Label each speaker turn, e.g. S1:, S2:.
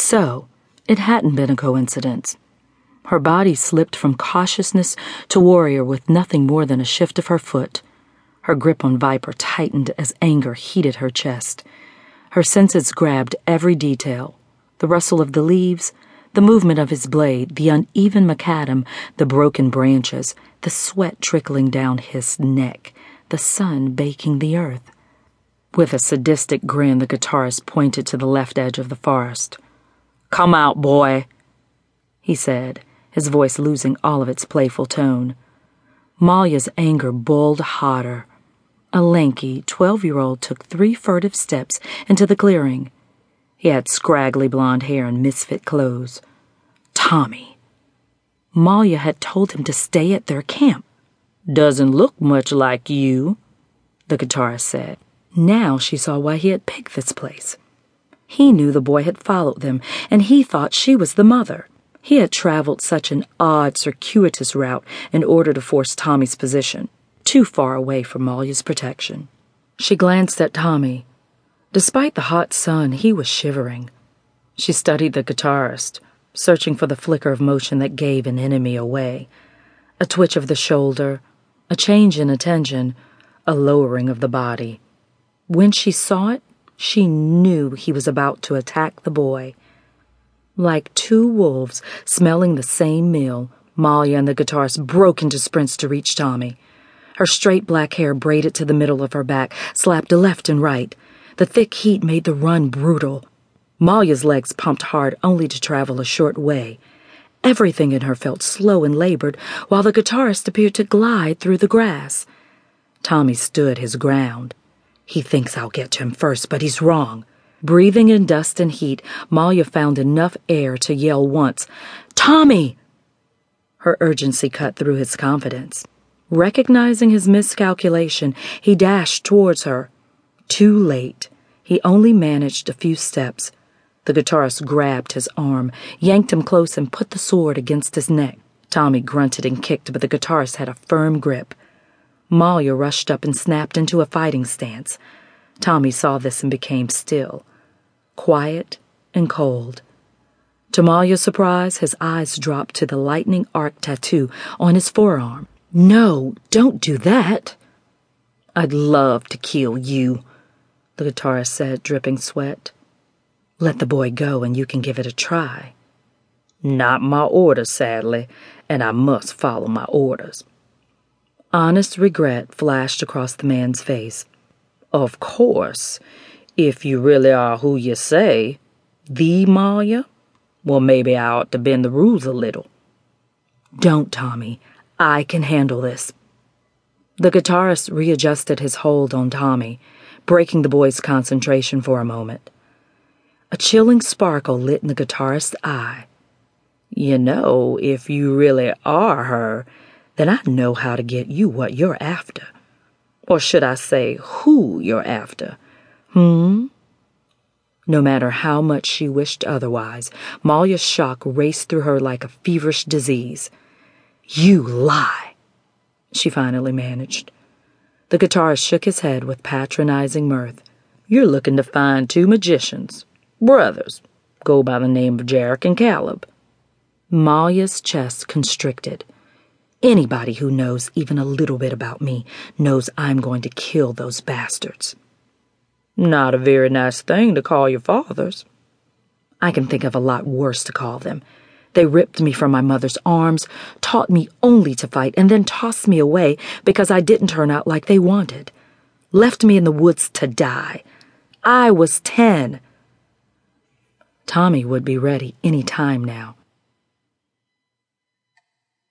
S1: So, it hadn't been a coincidence. Her body slipped from cautiousness to warrior with nothing more than a shift of her foot. Her grip on Viper tightened as anger heated her chest. Her senses grabbed every detail the rustle of the leaves, the movement of his blade, the uneven macadam, the broken branches, the sweat trickling down his neck, the sun baking the earth. With a sadistic grin, the guitarist pointed to the left edge of the forest. Come out, boy, he said his voice losing all of its playful tone. Malja's anger boiled hotter. A lanky, twelve year old took three furtive steps into the clearing. He had scraggly blond hair and misfit clothes. Tommy. Malja had told him to stay at their camp. Doesn't look much like you, the guitarist said. Now she saw why he had picked this place. He knew the boy had followed them, and he thought she was the mother. He had traveled such an odd, circuitous route in order to force Tommy's position, too far away from Malja's protection. She glanced at Tommy. Despite the hot sun, he was shivering. She studied the guitarist, searching for the flicker of motion that gave an enemy away. A twitch of the shoulder, a change in attention, a lowering of the body. When she saw it, she knew he was about to attack the boy. Like two wolves smelling the same meal, Malja and the guitarist broke into sprints to reach Tommy. Her straight black hair braided to the middle of her back, slapped left and right. The thick heat made the run brutal. Malja's legs pumped hard only to travel a short way. Everything in her felt slow and labored, while the guitarist appeared to glide through the grass. Tommy stood his ground. He thinks I'll get to him first, but he's wrong. Breathing in dust and heat, Malja found enough air to yell once, Tommy! Her urgency cut through his confidence. Recognizing his miscalculation, he dashed towards her. Too late. He only managed a few steps. The guitarist grabbed his arm, yanked him close, and put the sword against his neck. Tommy grunted and kicked, but the guitarist had a firm grip. Malja rushed up and snapped into a fighting stance. Tommy saw this and became still, quiet and cold. To Malja's surprise, his eyes dropped to the lightning arc tattoo on his forearm. No, don't do that. I'd love to kill you, the guitarist said, dripping sweat. Let the boy go and you can give it a try. Not my orders, sadly, and I must follow my orders. Honest regret flashed across the man's face. Of course, if you really are who you say, the Malja, well, maybe I ought to bend the rules a little. Don't, Tommy. I can handle this. The guitarist readjusted his hold on Tommy, breaking the boy's concentration for a moment. A chilling sparkle lit in the guitarist's eye. You know, if you really are her, then I know how to get you what you're after. Or should I say, who you're after? Hmm? No matter how much she wished otherwise, Malja's shock raced through her like a feverish disease. You lie, she finally managed. The guitarist shook his head with patronizing mirth. You're looking to find two magicians, brothers, go by the name of Jarek and Caleb. Malia's chest constricted. Anybody who knows even a little bit about me knows I'm going to kill those bastards. Not a very nice thing to call your fathers. I can think of a lot worse to call them. They ripped me from my mother's arms, taught me only to fight, and then tossed me away because I didn't turn out like they wanted. Left me in the woods to die. I was ten. Tommy would be ready any time now.